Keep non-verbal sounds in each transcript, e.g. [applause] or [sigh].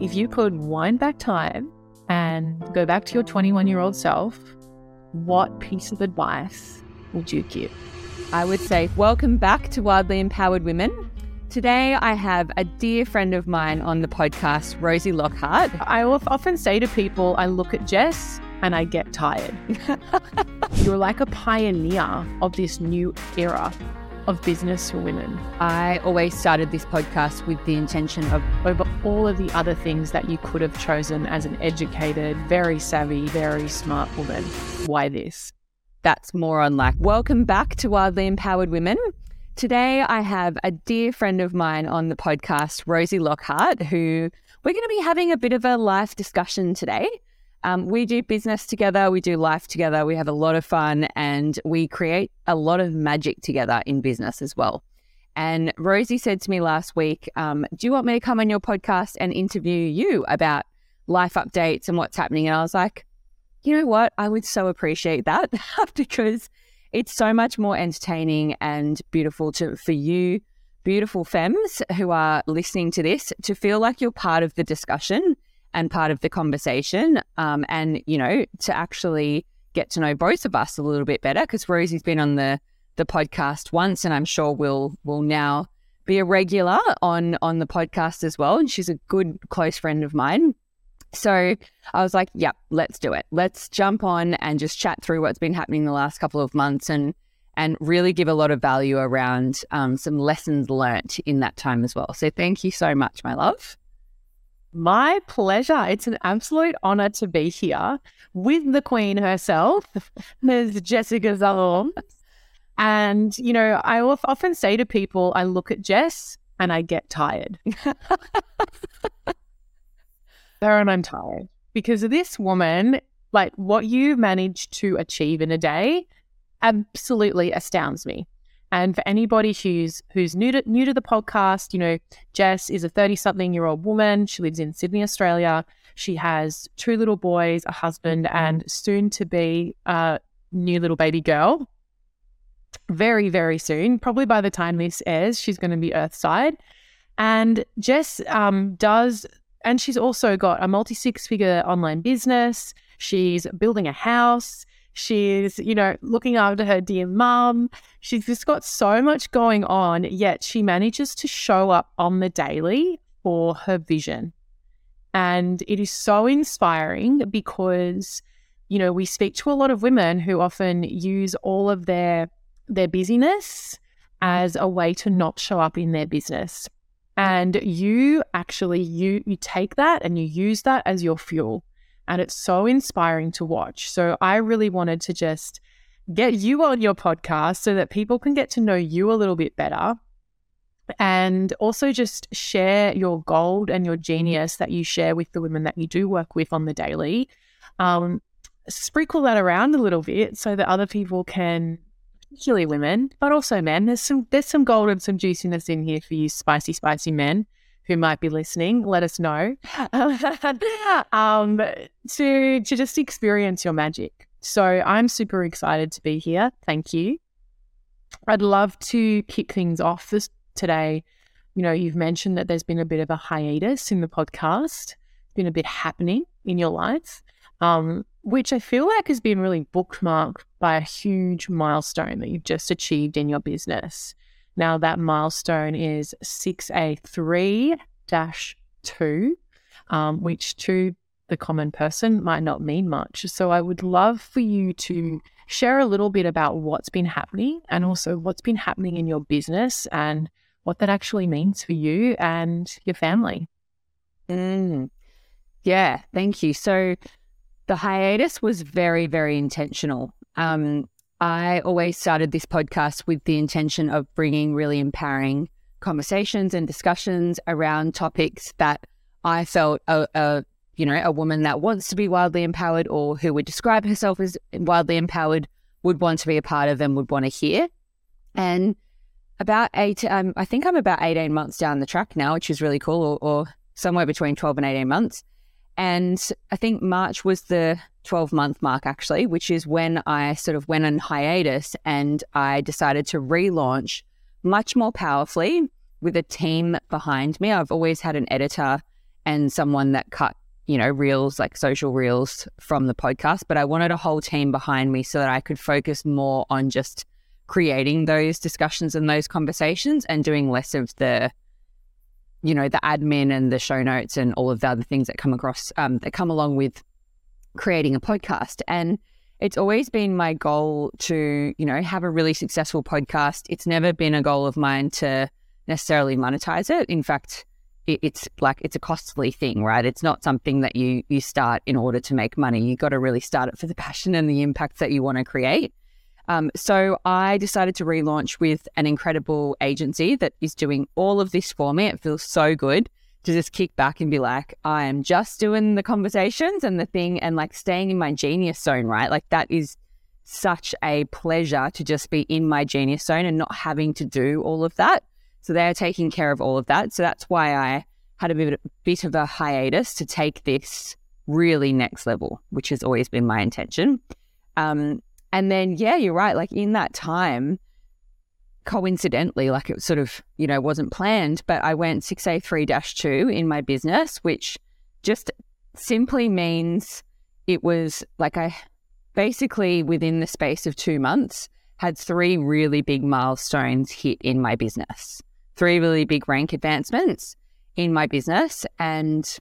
if you could wind back time and go back to your 21 year old self, what piece of advice would you give? I would say, welcome back to Wildly Empowered Women. Today, I have a dear friend of mine on the podcast, Rosie Lockhart. I often say to people, I look at Jess and I get tired. [laughs] You're like a pioneer of this new era of business for women. I always started this podcast with the intention of over all of the other things that you could have chosen as an educated, very savvy, very smart woman. Why this? That's more on like, welcome back to Wildly Empowered Women. Today, I have a dear friend of mine on the podcast, Rosie Lockhart, who we're going to be having a bit of a life discussion today. Um, we do business together, we do life together, we have a lot of fun, and we create a lot of magic together in business as well. And Rosie said to me last week, um, Do you want me to come on your podcast and interview you about life updates and what's happening? And I was like, You know what? I would so appreciate that [laughs] because it's so much more entertaining and beautiful to, for you, beautiful femmes who are listening to this, to feel like you're part of the discussion and part of the conversation. Um, and, you know, to actually get to know both of us a little bit better because Rosie's been on the the podcast once and I'm sure will will now be a regular on on the podcast as well. And she's a good close friend of mine. So I was like, yep, let's do it. Let's jump on and just chat through what's been happening the last couple of months and and really give a lot of value around um, some lessons learnt in that time as well. So thank you so much, my love. My pleasure. It's an absolute honor to be here with the Queen herself, [laughs] Ms. Jessica Zalums. And, you know, I often say to people, I look at Jess and I get tired. [laughs] and I'm tired because this woman, like what you managed to achieve in a day, absolutely astounds me. And for anybody who's who's new to new to the podcast, you know, Jess is a 30-something year old woman. She lives in Sydney, Australia. She has two little boys, a husband, and soon to be a new little baby girl. Very, very soon. Probably by the time this airs, she's going to be Earthside. And Jess um, does, and she's also got a multi six figure online business. She's building a house. She's, you know, looking after her dear mum. She's just got so much going on, yet she manages to show up on the daily for her vision. And it is so inspiring because, you know, we speak to a lot of women who often use all of their their busyness as a way to not show up in their business. And you actually you you take that and you use that as your fuel and it's so inspiring to watch. So I really wanted to just get you on your podcast so that people can get to know you a little bit better and also just share your gold and your genius that you share with the women that you do work with on the daily. Um, sprinkle that around a little bit so that other people can particularly women, but also men. There's some there's some gold and some juiciness in here for you spicy, spicy men who might be listening, let us know [laughs] um, to, to just experience your magic. So I'm super excited to be here. Thank you. I'd love to kick things off this today. You know, you've mentioned that there's been a bit of a hiatus in the podcast, been a bit happening in your life, um, which I feel like has been really bookmarked by a huge milestone that you've just achieved in your business. Now, that milestone is 6A3 2, um, which to the common person might not mean much. So, I would love for you to share a little bit about what's been happening and also what's been happening in your business and what that actually means for you and your family. Mm. Yeah, thank you. So, the hiatus was very, very intentional. Um, I always started this podcast with the intention of bringing really empowering conversations and discussions around topics that I felt a, a you know a woman that wants to be wildly empowered or who would describe herself as wildly empowered would want to be a part of and would want to hear. And about eight, um, I think I'm about 18 months down the track now, which is really cool, or, or somewhere between 12 and 18 months. And I think March was the 12 month mark, actually, which is when I sort of went on hiatus and I decided to relaunch much more powerfully with a team behind me. I've always had an editor and someone that cut, you know, reels like social reels from the podcast. But I wanted a whole team behind me so that I could focus more on just creating those discussions and those conversations and doing less of the you know the admin and the show notes and all of the other things that come across um, that come along with creating a podcast. And it's always been my goal to you know have a really successful podcast. It's never been a goal of mine to necessarily monetize it. In fact it, it's like it's a costly thing right? It's not something that you you start in order to make money. You got to really start it for the [laughs] passion and the impact that you want to create um, so I decided to relaunch with an incredible agency that is doing all of this for me. It feels so good to just kick back and be like, I am just doing the conversations and the thing and like staying in my genius zone, right? Like that is such a pleasure to just be in my genius zone and not having to do all of that. So they're taking care of all of that. So that's why I had a bit, bit of a hiatus to take this really next level, which has always been my intention. Um, and then, yeah, you're right. Like in that time, coincidentally, like it sort of, you know, wasn't planned, but I went 6A3 2 in my business, which just simply means it was like I basically within the space of two months had three really big milestones hit in my business, three really big rank advancements in my business. And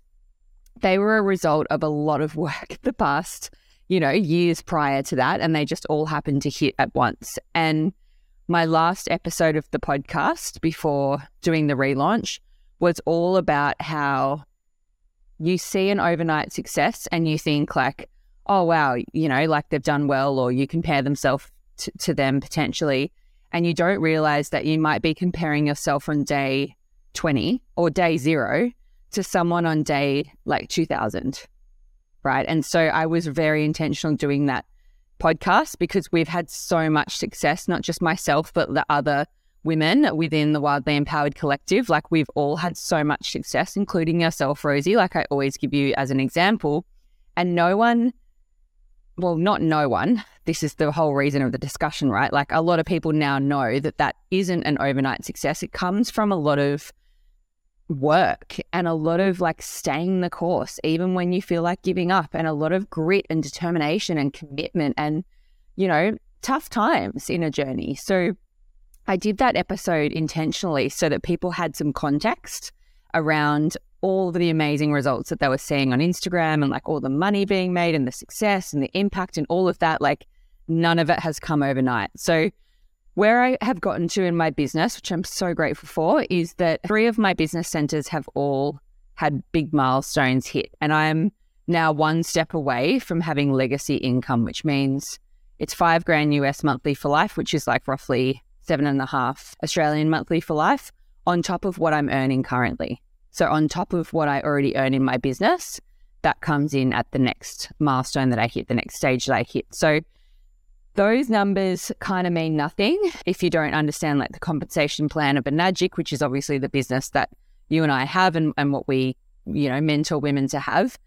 they were a result of a lot of work [laughs] the past you know, years prior to that, and they just all happened to hit at once. And my last episode of the podcast before doing the relaunch was all about how you see an overnight success and you think like, oh wow, you know, like they've done well, or you compare themselves to, to them potentially, and you don't realize that you might be comparing yourself on day 20 or day zero to someone on day like 2000 right? And so I was very intentional doing that podcast because we've had so much success, not just myself, but the other women within the Wildly Empowered Collective. Like we've all had so much success, including yourself, Rosie, like I always give you as an example. And no one, well, not no one, this is the whole reason of the discussion, right? Like a lot of people now know that that isn't an overnight success. It comes from a lot of work and a lot of like staying the course, even when you feel like giving up, and a lot of grit and determination and commitment and, you know, tough times in a journey. So I did that episode intentionally so that people had some context around all of the amazing results that they were seeing on Instagram and like all the money being made and the success and the impact and all of that. Like none of it has come overnight. So where I have gotten to in my business, which I'm so grateful for, is that three of my business centers have all had big milestones hit. And I'm now one step away from having legacy income, which means it's five grand US monthly for life, which is like roughly seven and a half Australian monthly for life, on top of what I'm earning currently. So, on top of what I already earn in my business, that comes in at the next milestone that I hit, the next stage that I hit. So, those numbers kind of mean nothing if you don't understand like the compensation plan of Enagic, which is obviously the business that you and I have and, and what we, you know, mentor women to have.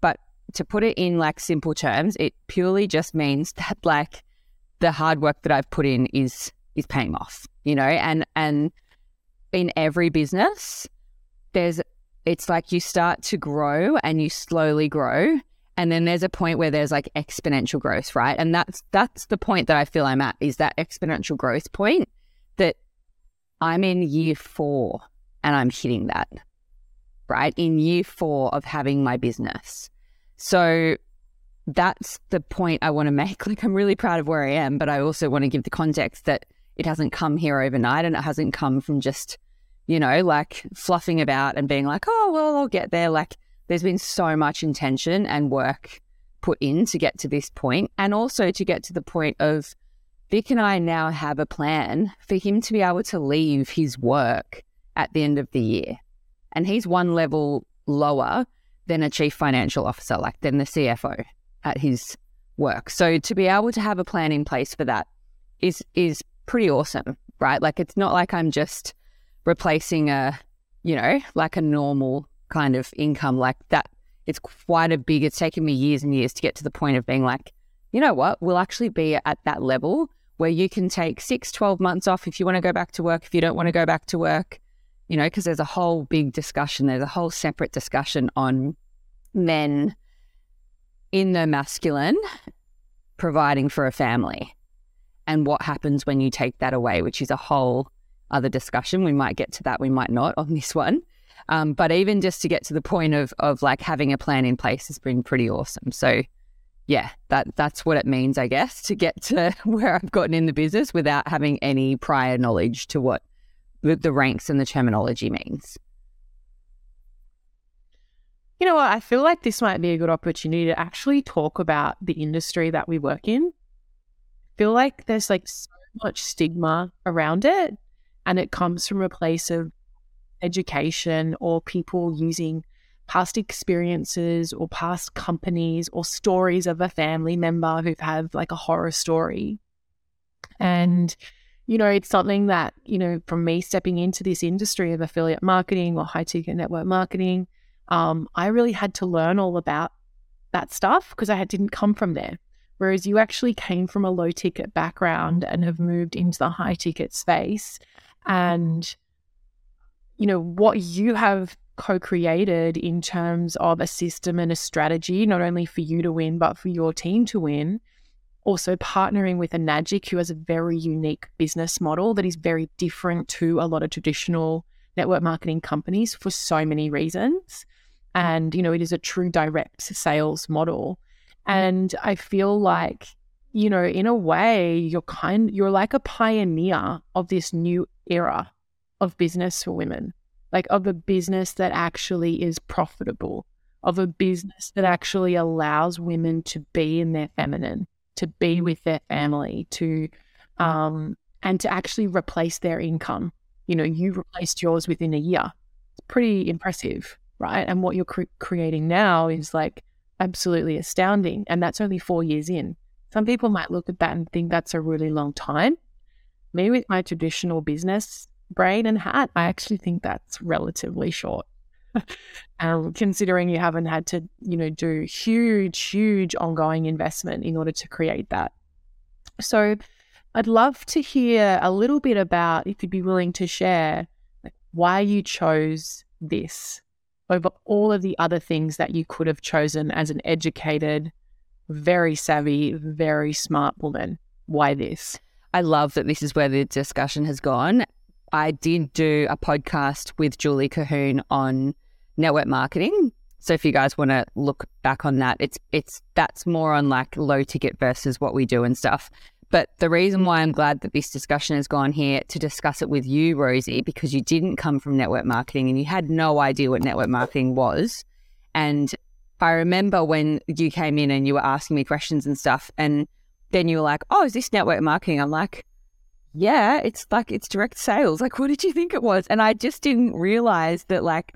But to put it in like simple terms, it purely just means that like the hard work that I've put in is is paying off, you know, and and in every business, there's it's like you start to grow and you slowly grow and then there's a point where there's like exponential growth right? And that's that's the point that i feel i'm at is that exponential growth point that i'm in year four and i'm hitting that right? In year four of having my business. So that's the point i want to [laughs] make. Like i'm really proud of where i am but i also want to give the context that it hasn't come here overnight and it hasn't come from just you know like fluffing about and being like oh well i'll get there. Like there's been so much intention and work put in to get to this point, and also to get to the point of Vic and I now have a plan for him to be able to leave his work at the end of the year. And he's one level lower than a chief financial officer, like than the CFO at his work. So to be able to have a plan in place for that is is pretty awesome, right? Like it's not like I'm just replacing a, you know, like a normal kind of income like that. It's quite a big, it's taken me years and years to get to the point of being like, you know what, we'll actually be at that level where you can take six, 12 months off if you want to go back to work, if you don't want to go back to work. you know, because there's a whole big discussion, there's a whole separate discussion on men in the masculine providing for a family and what happens when you take that away, which is a whole other discussion. We might get to that, we might not on this one. Um, but even just to get to the point of of like having a plan in place has been pretty awesome. So yeah, that that's what it means, I guess, to get to [laughs] where I've gotten in the business without having any prior knowledge to what the, the ranks and the terminology means. You know what? I feel like this might be a good opportunity to actually talk about the industry that we work in. I feel like there's like so much stigma around it, and it comes from a place of education or people using past experiences or past companies or stories of a family member who've had like a horror story. And, you know, it's something that, you know, from me stepping into this industry of affiliate marketing or high ticket network marketing, um, I really had to learn all about that stuff because I didn't come from there. Whereas you actually came from a low ticket background and have moved into the high ticket space. And, you know, what you have co created in terms of a system and a strategy, not only for you to win, but for your team to win. Also, partnering with Enagic, who has a very unique business model that is very different to a lot of traditional network marketing companies for so many reasons. And you know it is a true direct sales model. Mm-hmm. And i feel like you know in a way you're kind you're like a pioneer of this new era of business for women like of a business that actually is profitable of a business that actually allows women to be in their feminine to be with their family to um and to actually replace their income you know you replaced yours within a year it's pretty impressive right? And what you're cre- creating now is like absolutely astounding. And that's only four years in. Some people might look at that and think that's a really long time. Me, with my traditional business brain and hat, I actually think that's relatively short. [laughs] um, considering you haven't had to, you know, do huge, huge ongoing investment in order to create that. So, I'd love to hear a little bit about if you'd be willing to share why you chose this over all of the other things that you could have chosen as an educated, very savvy, very smart woman. Why this? I love that this is where the discussion has gone. I did do a podcast with Julie Cahoon on network marketing. So if you guys want to look back on that, it's it's that's more on like low ticket versus what we do and stuff. But the reason why I'm glad that this discussion has gone here to discuss it with you, Rosie, because you didn't come from network marketing and you had no idea what network marketing was. And I remember when you came in and you were asking me questions and stuff, and then you were like, Oh, is this network marketing? I'm like, Yeah, it's like it's direct sales. Like, what did you think it was? And I just didn't realize that like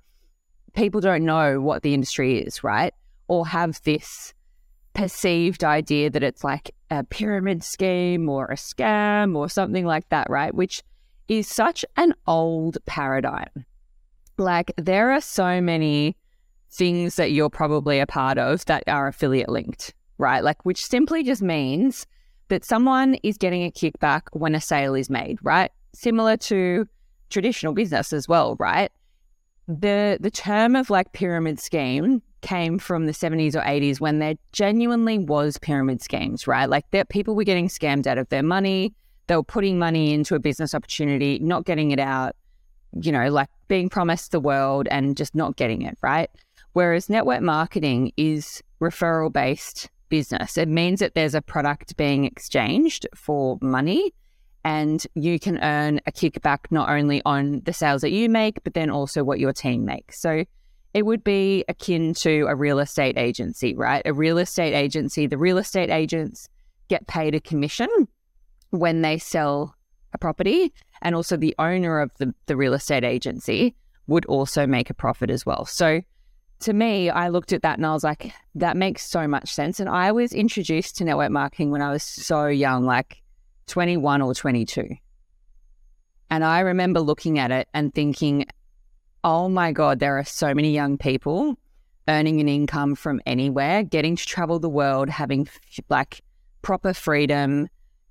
people don't know what the industry is, right? Or have this perceived idea that it's like a pyramid scheme or a scam or something like that, right? Which is such an old paradigm. Like, there are so many things that you're probably a part of that are affiliate linked, right? Like, which simply just means that someone is getting a kickback when a sale is made, right? Similar to traditional business as well, right? The the term of like pyramid scheme came from the 70s or 80s when there genuinely was pyramid schemes, right? Like that people were getting scammed out of their money. They were putting money into a business opportunity, not getting it out, you know, like being promised the world and just not getting it, right? Whereas network marketing is referral based business. It means that there's a product being exchanged for money and you can earn a kickback not only on the sales that you make, but then also what your team makes. So it would be akin to a real estate agency, right? A real estate agency, the real estate agents get paid a commission when they sell a property, and also the owner of the, the real estate agency would also make a profit as well. So to me, I looked at that and I was like, that makes so much sense. And I was introduced to network marketing when I was so young, like 21 or 22. And I remember looking at it and thinking, oh my God, there are so many young people earning an income from anywhere, getting to travel the world, having like proper freedom,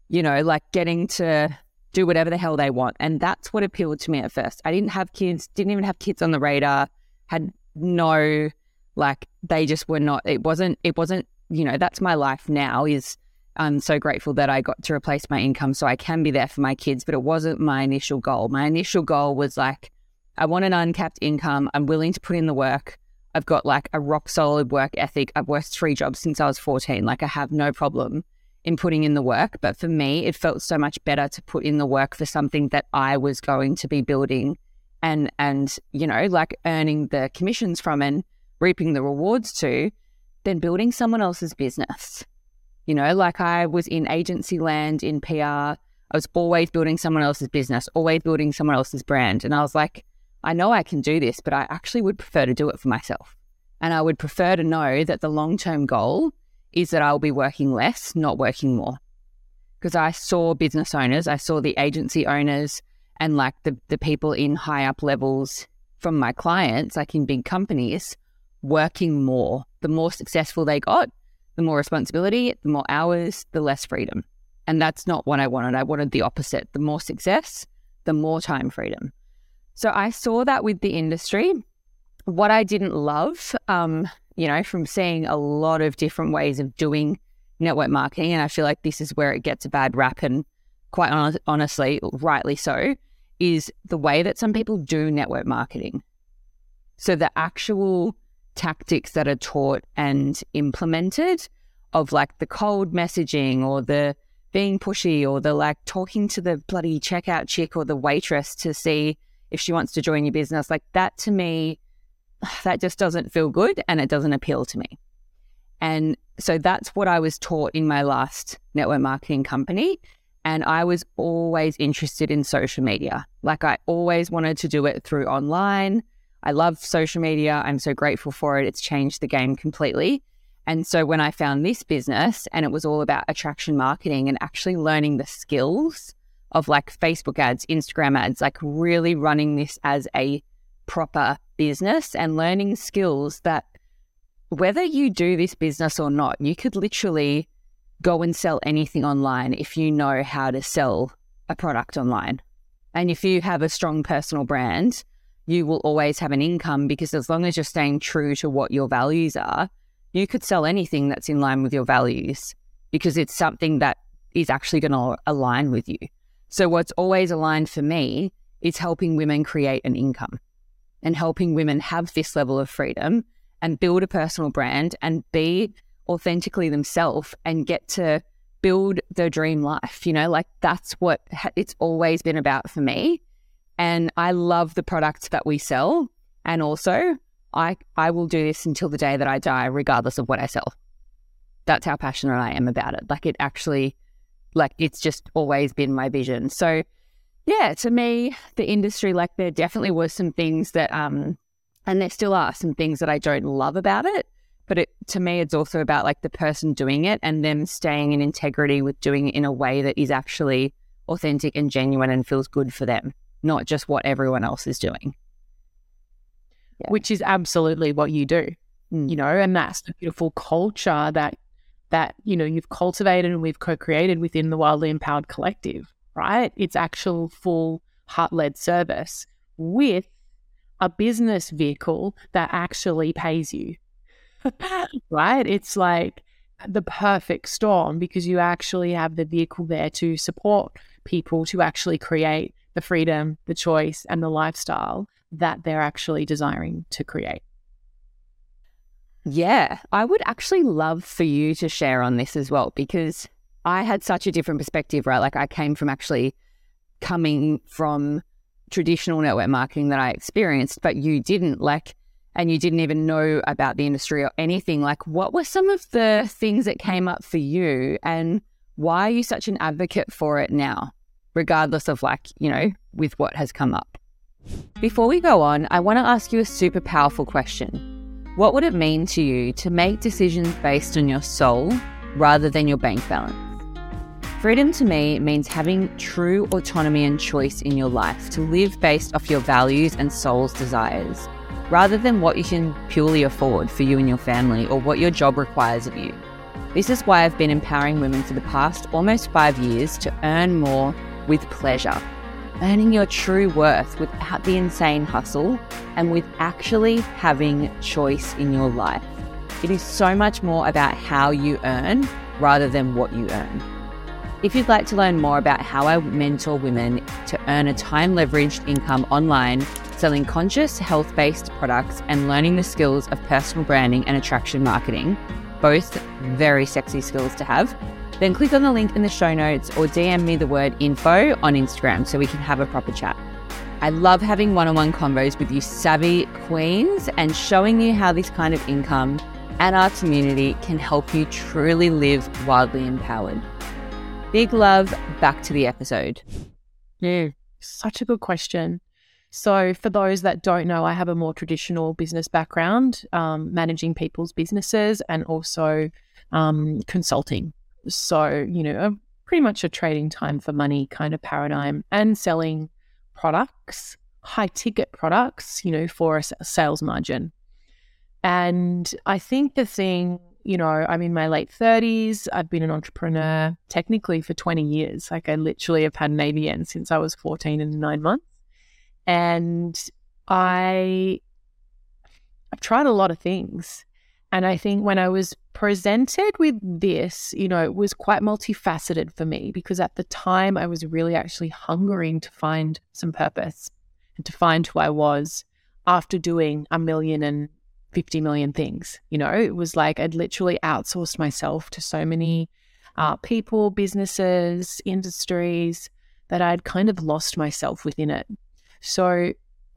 you know, like getting to do whatever the hell they want. And that's what appealed to me at first. I didn't have kids, didn't even have kids on the radar, had no like they just were not it wasn't it wasn't, you know, that's my life now is I'm so grateful that I got to replace my income so I can be there for my kids, but it wasn't my initial goal. My initial goal was like I want an uncapped income. I'm willing to put in the work. I've got like a rock solid work ethic. I've worked three jobs since I was 14. Like I have no problem in putting in the work. But for me, it felt so much better to put in the work for something that I was going to be building and and you know, like earning the commissions from and reaping the rewards to than building someone else's business. You know, like I was in agency land in PR. I was always building someone else's business, always building someone else's brand. And I was like, I know I can do this, but I actually would prefer to do it for myself. And I would prefer to know that the long term goal is that I'll be working less, not working more. Because I saw business owners, I saw the agency owners and like the, the people in high up levels from my clients, like in big companies, working more. The more successful they got, the more responsibility, the more hours, the less freedom. And that's not what I wanted. I wanted the opposite. The more success, the more time freedom. So I saw that with the industry. What I didn't love, um, you know, from seeing a lot of different ways of doing network marketing. And I feel like this is where it gets a bad rap, and quite honest, honestly, rightly so, is the way that some people do network marketing. So the actual tactics that are taught and implemented of like the cold messaging or the being pushy or the like talking to the bloody checkout chick or the waitress to see if she wants to join your business, like that to me [sighs] that just doesn't feel good and it doesn't appeal to me. And so that's what I was taught in my last network marketing company. And I was always interested in social media. Like I always wanted to do it through online. I love social media. I'm so grateful for it. It's changed the game completely. And so when I found this business and it was all about attraction marketing and actually learning the skills of like Facebook ads, Instagram ads, like really running this as a proper business and learning skills that whether you do this business or not, you could literally go and sell anything online if you know how to sell a product online. And if you have a strong personal brand, you will always have an income because as long as you're staying true to what your values are, you could sell anything that's in line with your values because it's something that is actually going to align with you. So, what's always aligned for me is helping women create an income and helping women have this level of freedom and build a personal brand and be authentically themselves and get to build their dream life. You know, like that's what it's always been about for me. And I love the products that we sell. And also, I, I will do this until the day that I die, regardless of what I sell. That's how passionate I am about it. Like, it actually, like, it's just always been my vision. So, yeah, to me, the industry, like there definitely was some things that, um, and there still are some things that I don't love about it. But it, to me, it's also about like the person doing it and them staying in integrity with doing it in a way that is actually authentic and genuine and feels good for them, not just what everyone else is doing. Yeah. Which is absolutely what you do, mm. you know, and that's the beautiful culture that that you know you've cultivated and we've co-created within the Wildly Empowered Collective right? It's actual full heart led service with a business vehicle that actually pays you, [laughs] right? It's like the perfect storm because you actually have the vehicle there to support people to actually create the freedom, the choice, and the lifestyle that they're actually desiring to create. Yeah, I would actually love for you to share on this as well because I had such a different perspective, right? Like I came from actually coming from traditional network marketing that I experienced, but you didn't like, and you didn't even know about the industry or anything. Like, what were some of the things that came up for you, and why are you such an advocate for it now, regardless of like, you know, with what has come up? Before we go on, I want to ask you a super powerful question. What would it mean to you to make decisions based on your soul rather than your bank balance? Freedom to me means having true autonomy and choice in your life to live based off your values and soul's desires, rather than what you can purely afford for you and your family or what your job requires of you. This is why I've been empowering women for the past almost five years to earn more, with pleasure, earning your true worth without the insane hustle and with actually having choice in your life. It is so much more about how you earn rather than what you earn. If you'd like to learn more about how I mentor women to earn a time leveraged income online, selling conscious health based products, and learning the skills of personal branding and attraction marketing, both very sexy skills to have, then click on the link in the show notes or DM me the word info on Instagram so we can have a proper chat. I love having one on one convos with you savvy queens and showing you how this kind of income and our community can help you truly live wildly empowered. Big love. Back to the episode. Yeah, such a good question. So, for those that don't know, I have a more traditional business background, um, managing people's businesses and also um, consulting. So, you know, pretty much a trading time for money kind of paradigm and selling products, high ticket products, you know, for a sales margin. And I think the thing you know, I'm in my late 30s. I've been an entrepreneur technically for 20 years. Like I literally have had an ABN since I was 14 and nine months. And I I've tried a lot of things. And I think when I was presented with this, you know, it was quite multifaceted for me because at the time I was really actually hungering to find some purpose and to find who I was after doing a million and 50 million things. You know, it was like I'd literally outsourced myself to so many mm. uh, people, businesses, industries that I'd kind of lost myself within it. So,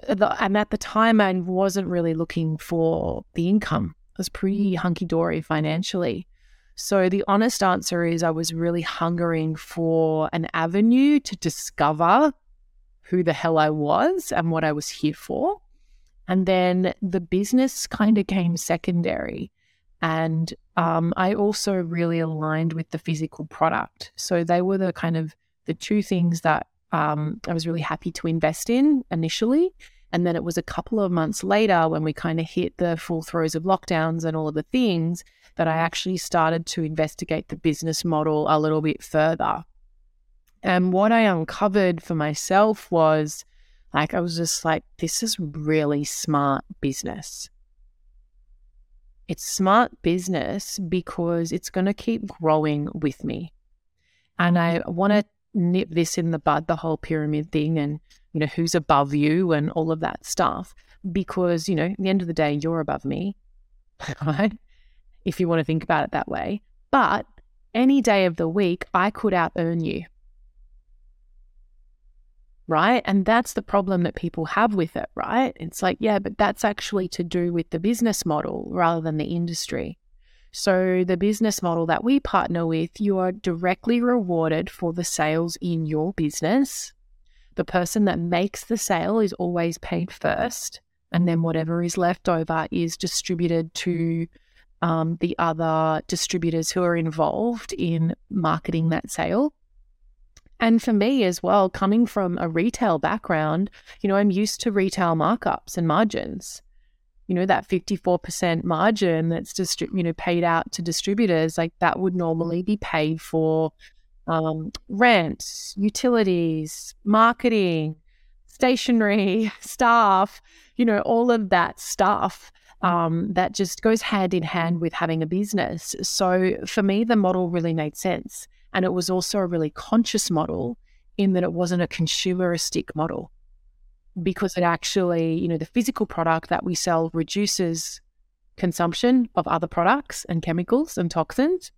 uh, the, and at the time, I wasn't really looking for the income. I was pretty mm. hunky dory financially. So, the honest answer is I was really hungering for an avenue to discover who the hell I was and what I was here for. And then the business kind of came secondary. And um, I also really aligned with the physical product. So they were the kind of the two things that um, I was really happy to invest in initially. And then it was a couple of months later when we kind of hit the full throes of lockdowns and all of the things that I actually started to investigate the business model a little bit further. And what I uncovered for myself was like, I was just like, this is really smart business. It's smart business because it's going to keep growing with me. And I want to nip this in the bud, the whole pyramid thing and, you know, who's above you and all of that stuff. Because, you know, at the end of the day, you're above me, [laughs] right? If you want to think about it that way. But any day of the week, I could out earn you right? And that's the problem that people have with it, right? It's like, yeah, but that's actually to do with the business model rather than the industry. So, the business model that we partner with, you are directly rewarded for the sales in your business. The person that makes the sale is always paid first, and then whatever is left over is distributed to um, the other distributors who are involved in marketing that sale. And for me as well, coming from a retail background, you know, I'm used to retail markups and margins. You know, that 54% margin that's just, you know, paid out to distributors, like that would normally be paid for um, rent, utilities, marketing, stationery, [laughs] staff, you know, all of that stuff um, that just goes hand in hand with having a business. So for me, the model really made sense. And it was also a really conscious model in that it wasn't a consumeristic model because it actually, you know, the physical product that we sell reduces consumption of other products and chemicals and toxins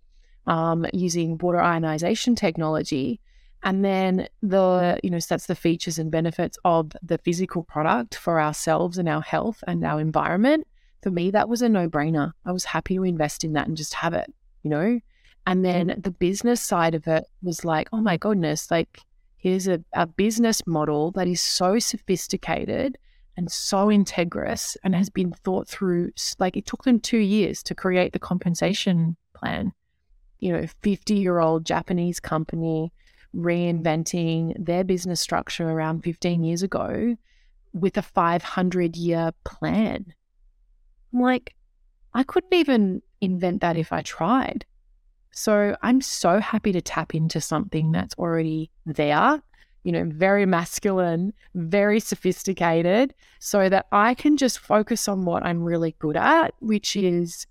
um, using water ionization technology. And then the, you know, so that's the features and benefits of the physical product for ourselves and our health and our environment. For me, that was a no brainer. I was happy to invest in that and just have it, you know? And then mm-hmm. the business side of it was like, oh my goodness, like here's a, a business model that is so sophisticated and so integrous and has been thought through. Like it took them two years to create the compensation plan. You know, 50 year old Japanese company reinventing their business structure around 15 years ago with a 500 year plan. I'm like, I couldn't even invent that if I tried. So I'm so happy to tap into something that's already there you know, very masculine, very sophisticated, so that I can just focus on what I'm really good at, which is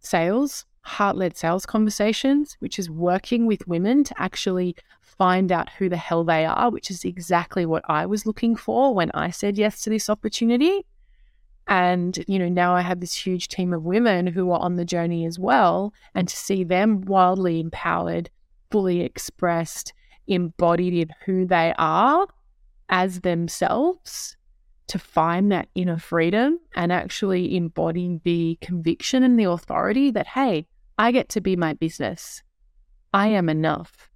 sales, heart led sales conversations, which is working with women to actually find out who the hell they are, which is exactly what I was looking for when I said yes to this opportunity. And, you know, now I have this huge team of women who are on the journey as well. And to see them wildly empowered, fully expressed, embodied in who they are as themselves, to find that inner freedom and actually embody the conviction and the authority that, hey, I get to be my business. I am enough.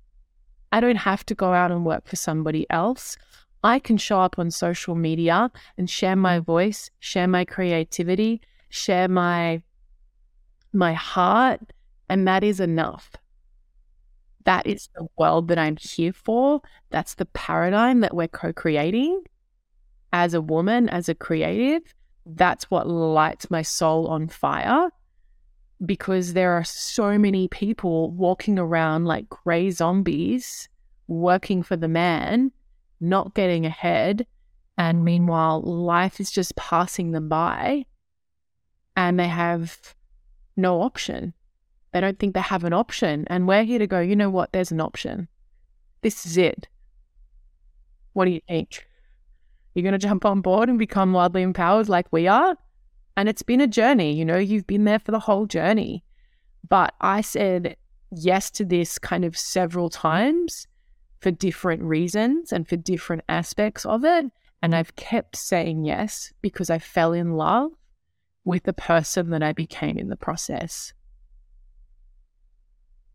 I don't have to go out and work for somebody else. I can show up on social media and share my mm. voice, share my creativity, share my my heart, and that is enough. That is the world that I'm here for. That's the paradigm that we're co-creating as a woman, as a creative. That's what lights my soul on fire because there are so many people walking around like gray zombies working for the man, not getting ahead. And meanwhile, life is just passing them by and they have no option. They don't think they have an option. And we're here to go, you know what? There's an option. This is it. What do you think? You're going to jump on board and become wildly empowered like we are? And it's been a journey, you know, you've been there for the whole journey. But I said yes to this kind of several times for different reasons and for different aspects of it. And I've kept saying yes because I fell in love with the person that I became in the process.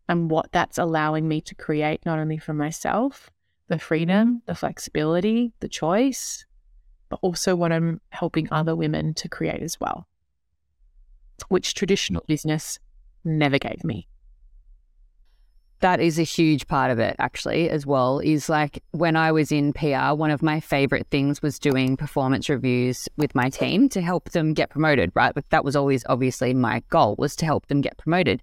And what that's allowing me to create, not only for myself, the freedom, the flexibility, the choice, but also what I'm helping other women to create as well, which traditional business never gave me. That is a huge part of it, actually, as well. Is like when I was in PR, one of my favorite things was doing performance reviews with my team to help them get promoted, right? But that was always obviously my goal was to help them get promoted.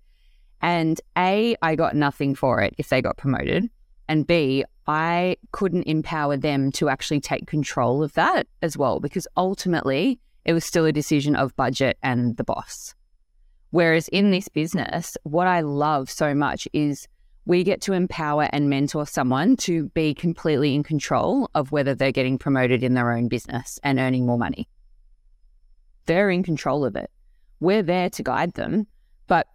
And A, I got nothing for it if they got promoted. And B, I couldn't empower them to actually take control of that as well, because ultimately it was still a decision of budget and the boss. Whereas in this business, what I love so much is we get to empower and mentor someone to be completely in control of whether they're getting promoted in their own business and earning more money. They're in control of it. We're there to guide them, but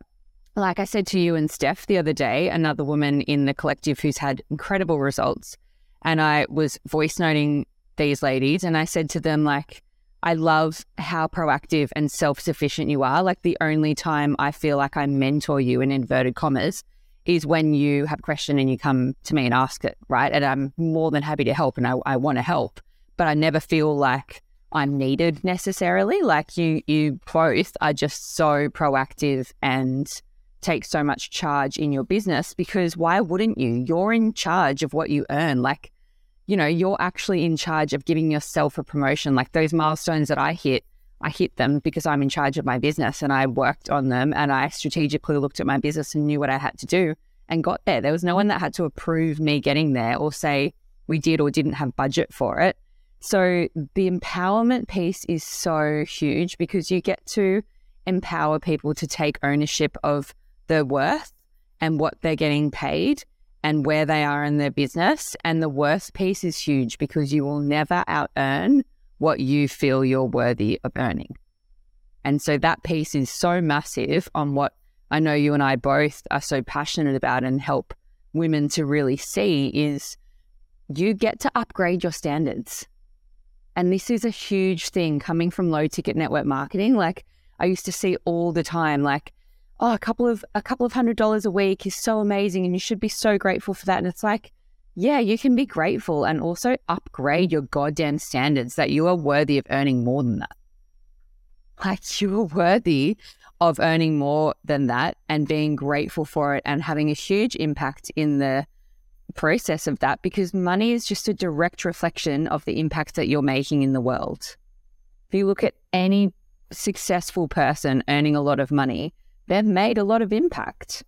like I said to you and Steph the other day, another woman in the collective who's had incredible results. And I was voice noting these ladies and I said to them, like, I love how proactive and self sufficient you are. Like, the only time I feel like I mentor you in inverted commas is when you have a question and you come to me and ask it, right? And I'm more than happy to help and I, I want to help, but I never feel like I'm needed necessarily. Like, you, you both are just so proactive and take so much charge in your business because why wouldn't you? You're in charge of what you earn. Like, you know, you're actually in charge of giving yourself a promotion. Like those milestones that I hit, I hit them because I'm in charge of my business and I worked on them and I strategically looked at my business and knew what I had to do and got there. There was no one that had to approve me getting there or say we did or didn't have budget for it. So the empowerment piece is so huge because you get to empower people to take ownership of their worth and what they're getting paid and where they are in their business. And the worth piece is huge because you will never out earn what you feel you're worthy of earning. And so that piece is so massive on what I know you and I both are so passionate about and help women to really see is you get to upgrade your standards. And this is a huge thing coming from low ticket network marketing. Like I used to see all the time, like, oh, a couple of a couple of hundred dollars a week is so amazing and you should be so grateful for that. And it's like, yeah, you can be grateful and also upgrade your goddamn standards that you are worthy of earning more than that. Like you are worthy of earning more than that and being grateful for it and having a huge impact in the process of that because money is just a direct reflection of the impact that you're making in the world. If you look at any successful person earning a lot of money, they've made a lot of impact.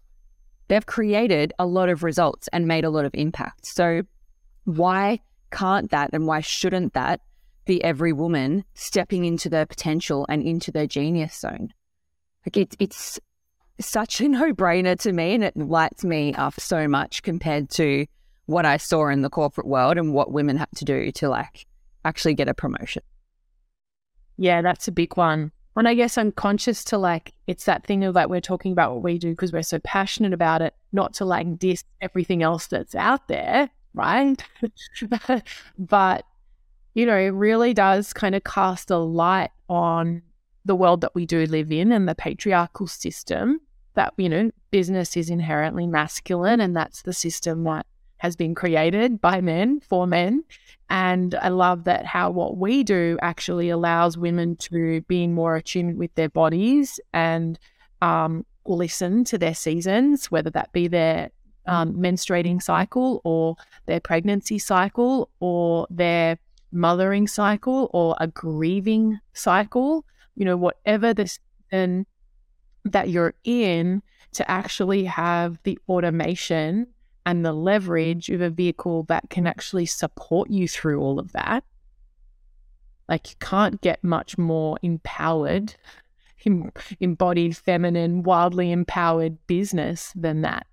They've created a lot of results and made a lot of impact. So, why can't that and why shouldn't that be every woman stepping into their potential and into their genius zone? Like it, it's such a no brainer to me and it lights me up so much compared to what I saw in the corporate world and what women had to do to like actually get a promotion. Yeah, that's a big one. And I guess I'm conscious to like, it's that thing of like, we're talking about what we do because we're so passionate about it, not to like diss everything else that's out there, right? [laughs] but, you know, it really does kind of cast a light on the world that we do live in and the patriarchal system that, you know, business is inherently masculine and that's the system that has been created by men for men. And I love that how what we do actually allows women to be more attuned with their bodies and um, listen to their seasons, whether that be their um, menstruating cycle or their pregnancy cycle or their mothering cycle or a grieving cycle, you know, whatever the season that you're in, to actually have the automation and the leverage of a vehicle that can actually support you through all of that. Like you can't get much more empowered, embodied, feminine, wildly empowered business than that.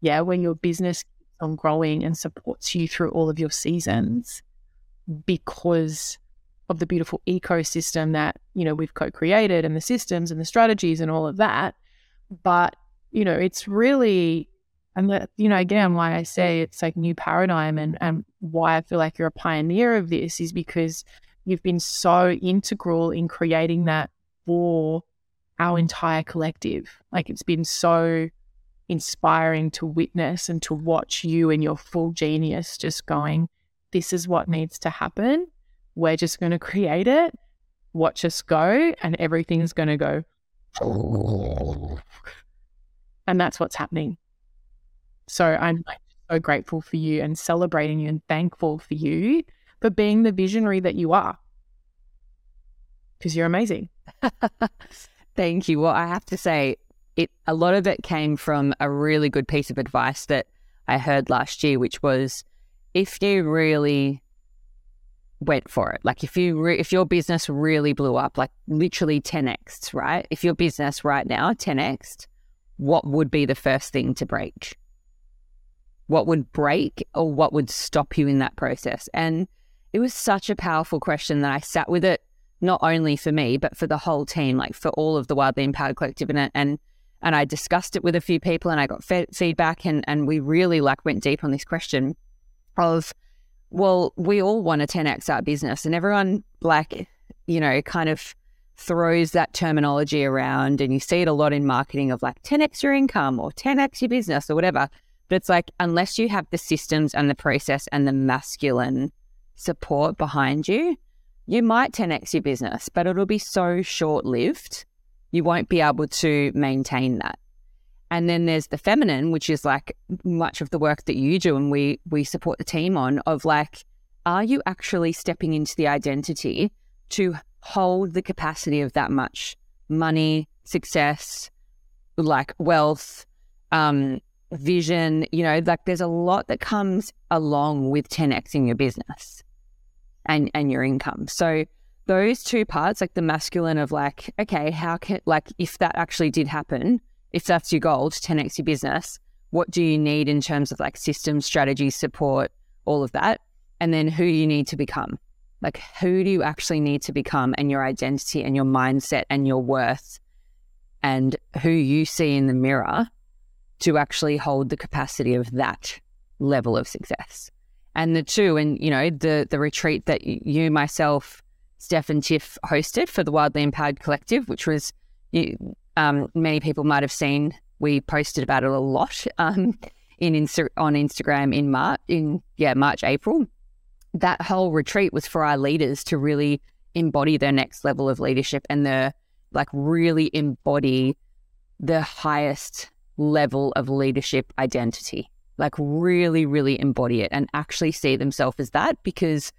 Yeah, when your business keeps on growing and supports you through all of your seasons because of the beautiful ecosystem that, you know, we've co-created and the systems and the strategies and all of that. But, you know, it's really and that, you know, again, why I say it's like new paradigm and, and why I feel like you're a pioneer of this is because you've been so integral in creating that for our entire collective. Like it's been so inspiring to witness and to watch you and your full genius just going, this is what needs to happen. We're just going to create it. Watch us go, and everything's going to go. [laughs] And that's what's happening. So I'm so grateful for you and celebrating you and thankful for you for being the visionary that you are. Because you're amazing. [laughs] Thank you. Well, I have to say, it a lot of it came from a really good piece of advice that I heard last year, which was if you really went for it, like if you re- if your business really blew up, like literally 10x, right? If your business right now 10x, what would be the first thing to break? What would break or what would stop you in that process? And it was such a powerful question that I sat with it not only for me but for the whole team, like for all of the Wildly Empowered Collective, and and and I discussed it with a few people, and I got fe- feedback, and and we really like went deep on this question of, well, we all want a 10x our business, and everyone like, you know, kind of throws that terminology around, and you see it a lot in marketing of like 10x your income or 10x your business or whatever. But it's like, unless you have the systems and the process and the masculine support behind you, you might 10x your business, but it'll be so short lived, you won't be able to maintain that. And then there's the feminine, which is like much of the work that you do and we we support the team on of like, are you actually stepping into the identity to hold the capacity of that much money, success, like wealth, um, vision, you know, like there's a lot that comes along with 10xing your business and and your income. So those two parts, like the masculine of like, okay, how can like if that actually did happen, if that's your goal to 10x your business, what do you need in terms of like system, strategy, support, all of that? And then who you need to become. Like who do you actually need to become and your identity and your mindset and your worth and who you see in the mirror to actually hold the capacity of that level of success. And the two, and you know, the the retreat that you, myself, Steph, and Tiff hosted for the Wildly Empowered Collective, which was, you, um, many people might have seen. We posted about it a lot [laughs] um, in on Instagram in March, in yeah March April. That whole retreat was for our leaders to really embody their next level of leadership and the like really embody the highest level of leadership identity. Like, really, really embody it and actually see themselves as that. Because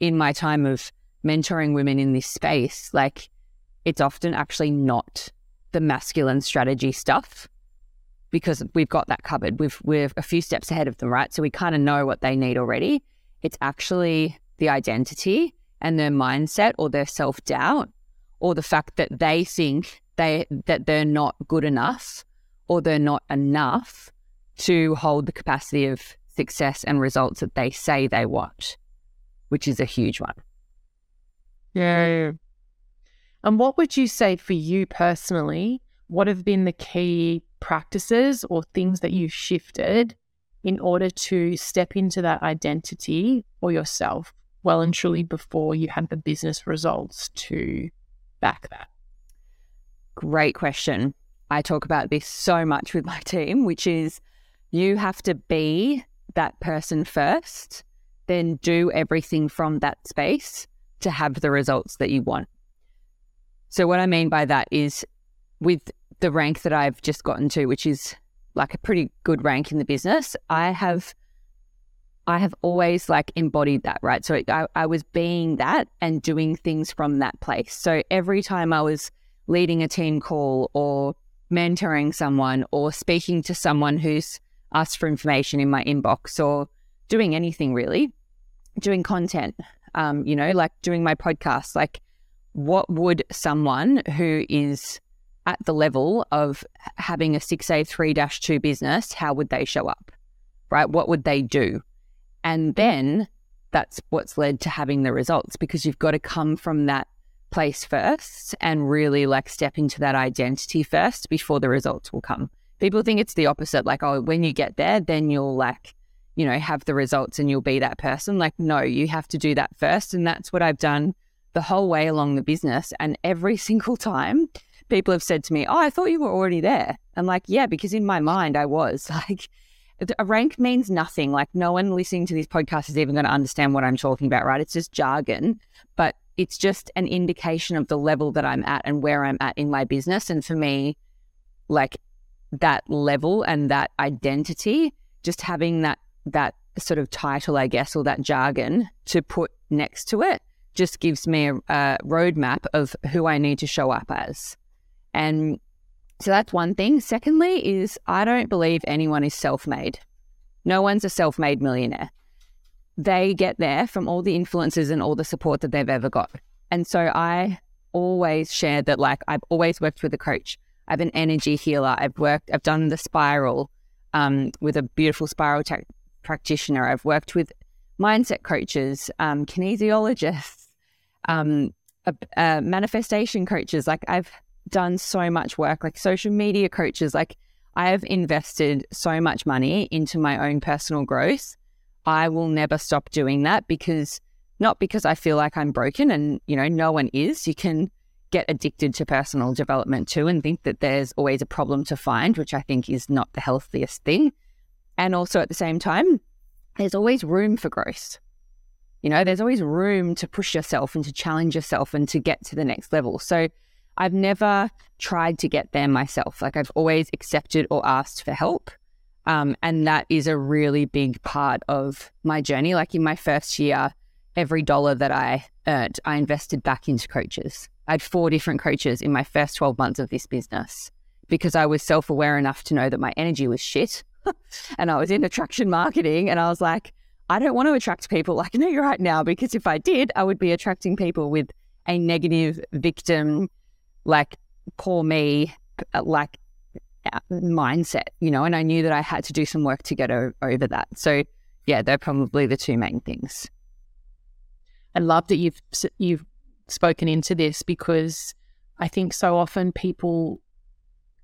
in my time of mentoring women in this space, like, it's often actually not the masculine strategy stuff because we've got that covered. We've, we're a few steps ahead of them, right? So we kind of know what they need already. It's actually the identity and their mindset or their self doubt or the fact that they think they that they're not good enough or they're not enough to hold the capacity of success and results that they say they want, which is a huge one. Yeah. And what would you say for you personally? What have been the key practices or things that you've shifted in order to step into that identity for yourself well and truly before you had the business results to back that? Great question. I talk about this so much with my team, which is you have to be that person first, then do everything from that space to have the results that you want. So, what I mean by that is with the rank that I've just gotten to, which is like a pretty good rank in the business, I have. I have always like embodied that, right? So I, I was being that and doing things from that place. So every time I was leading a team call or mentoring someone or speaking to someone who's asked for information in my inbox or doing anything really, doing content, um, you know, like doing my podcast, like what would someone who is at the level of having a 6A3 2 business, how would they show up? Right? What would they do? And then that's what's led to having the results because you've got to come from that place first and really like step into that identity first before the results will come. People think it's the opposite like, oh, when you get there, then you'll like, you know, have the results and you'll be that person. Like, no, you have to do that first. And that's what I've done the whole way along the business. And every [laughs] single time people have said to me, Oh, I thought you were already there. I'm like, Yeah, because in my mind I was. [laughs] Like, a rank means nothing. Like, no one listening to this podcast is even going to understand what I'm talking about, right? It's just jargon, but it's just an indication of the level that I'm at and where I'm at in my business. And for me, like that level and that identity, just having that, that sort of title, I guess, or that jargon to put next to it just gives me a, a roadmap of who I need to show up as. And so that's one thing. Secondly, is I don't believe anyone is self made. No one's a self made millionaire. They get there from all the influences and all the support that they've ever got. And so I always share that, like, I've always worked with a coach. I have an energy healer. I've worked, I've done the spiral um, with a beautiful spiral practitioner. I've worked with mindset coaches, um, kinesiologists, um, manifestation coaches. Like I've done so much work, like social media coaches. Like I've invested so much money into my own personal growth. I will never stop doing that because not because I feel like I'm broken and, you know, no one is. You can get addicted to personal development too and think that there's always a problem to find, which I think is not the healthiest thing. And also at the same time, there's always room for growth. You know, there's always room to push yourself and to challenge yourself and to get to the next level. So I've never tried to get there myself. Like I've always accepted or asked for help. Um, and that is a really big part of my journey. Like in my first year, every dollar that I earned, I invested back into coaches. I had four different coaches in my first 12 months of this business because I was self aware enough to know that my energy was shit. [laughs] and I was in attraction marketing and I was like, I don't want to attract people like no, you're right now because if I did, I would be attracting people with a negative victim, like poor me, uh, like mindset, you know. And I knew that I had to do some work to get o- over that. So yeah, they're probably the two main things. I love that you've you've spoken into this because I think so often people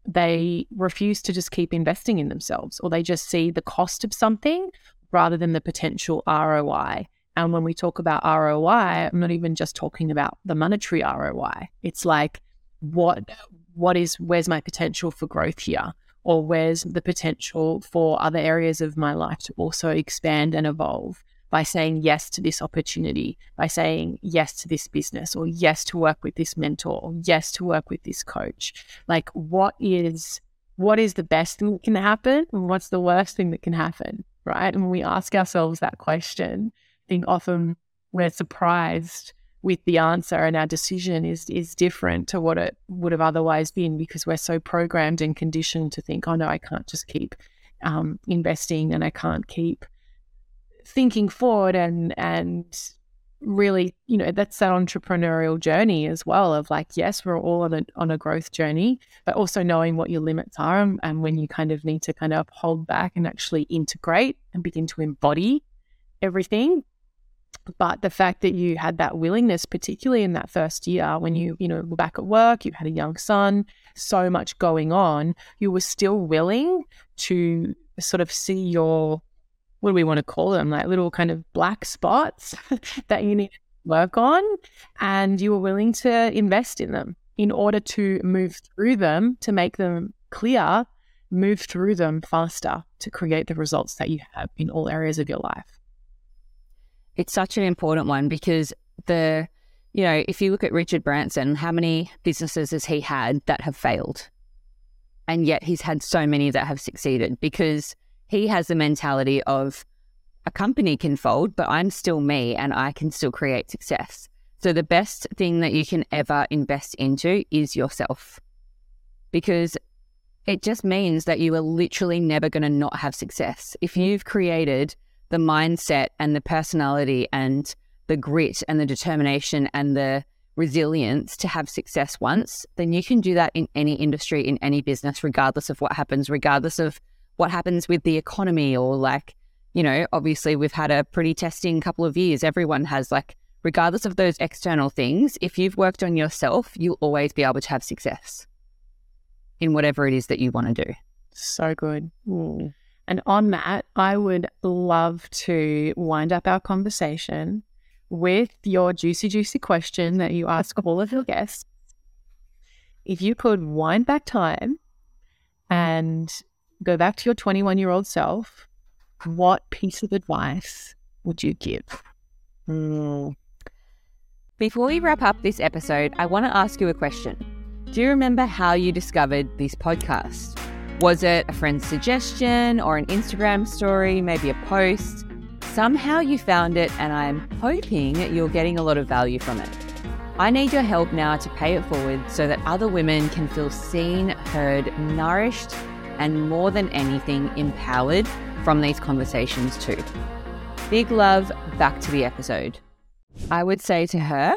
they refuse to just keep investing in themselves or they just see the cost of something rather than the potential ROI. And when we talk about ROI, I'm not even just talking about the monetary ROI. It's like what what is where's my potential for growth here? Or where's the potential for other areas of my life to also expand and evolve by saying yes to this opportunity, by saying yes to this business, or yes to work with this mentor, or yes to work with this coach. Like what is what is the best thing that can happen and what's the worst thing that can happen? right? And when we ask ourselves that question, I think often we're surprised with the answer and our decision is is different to what it would have otherwise been because we're so programmed and conditioned to think, oh no, I can't just keep um, investing and I can't keep thinking forward and and really, you know, that's that entrepreneurial journey as well of like, yes, we're all on a, on a growth journey, but also knowing what your limits are and, and when you kind of need to kind of hold back and actually integrate and begin to embody everything. But the fact that you had that willingness, particularly in that first year when you, you know, were back at work, you had a young son, so much going on, you were still willing to sort of see your what do we want to call them? Like little kind of black spots [laughs] that you need to work on. And you were willing to invest in them in order to move through them, to make them clear, move through them faster to create the results that you have in all areas of your life. It's such an important one because the, you know, if you look at Richard Branson, how many businesses has he had that have failed? And yet he's had so many that have succeeded because he has the mentality of a company can fold, but I'm still me and I can still create success. So the best thing that you can ever invest into is yourself because it just means that you are literally never going to not have success. If you've created the mindset and the personality and the grit and the determination and the resilience to have success once, then you can do that in any industry, in any business, regardless of what happens, regardless of what happens with the economy or like, you know, obviously we've had a pretty testing couple of years. Everyone has like, regardless of those external things, if you've worked on yourself, you'll always be able to have success in whatever it is that you want to do. So good. Ooh. And on that, I would love to wind up our conversation with your juicy, juicy question that you ask [laughs] all of your guests. If you could wind back time and go back to your 21 year old self, what piece of advice would you give? Mm. Before we wrap up this episode, I want to ask you a question. Do you remember how you discovered this podcast? Was it a friend's suggestion or an Instagram story, maybe a post? Somehow you found it, and I'm hoping you're getting a lot of value from it. I need your help now to pay it forward so that other women can feel seen, heard, nourished, and more than anything, empowered from these conversations too. Big love, back to the episode. I would say to her,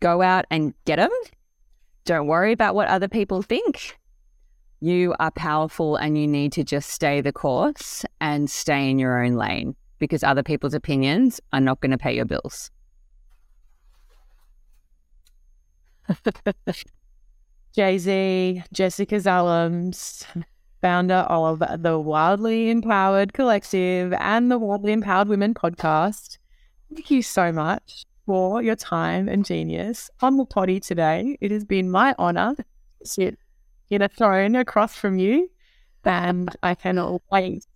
go out and get them. Don't worry about what other people think. You are powerful and you need to just stay the course and stay in your own lane because other people's opinions are not going to pay your bills. [laughs] Jay Z, Jessica Zalums, founder of the Wildly Empowered Collective and the Wildly Empowered Women podcast. Thank you so much for your time and genius on the potty today. It has been my honor to sit in a throne across from you, and I cannot wait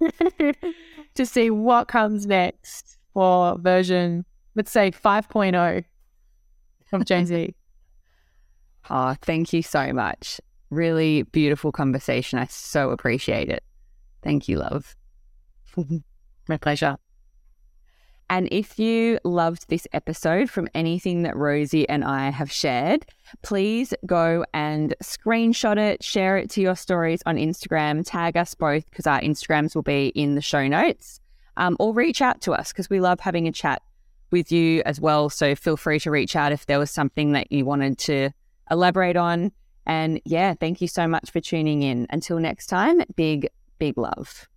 [laughs] to see what comes next for version, let's say 5.0 of Jay Z. [laughs] Oh, thank you so much. Really beautiful conversation. I so appreciate it. Thank you, love. [laughs] My pleasure. And if you loved this episode from anything that Rosie and I have shared, please go and screenshot it, share it to your stories on Instagram, tag us both because our Instagrams will be in the show notes, um, or reach out to us because we love having a chat with you as well. So feel free to reach out if there was something that you wanted to elaborate on. And yeah, thank you so much for tuning in. Until next time, big, big love.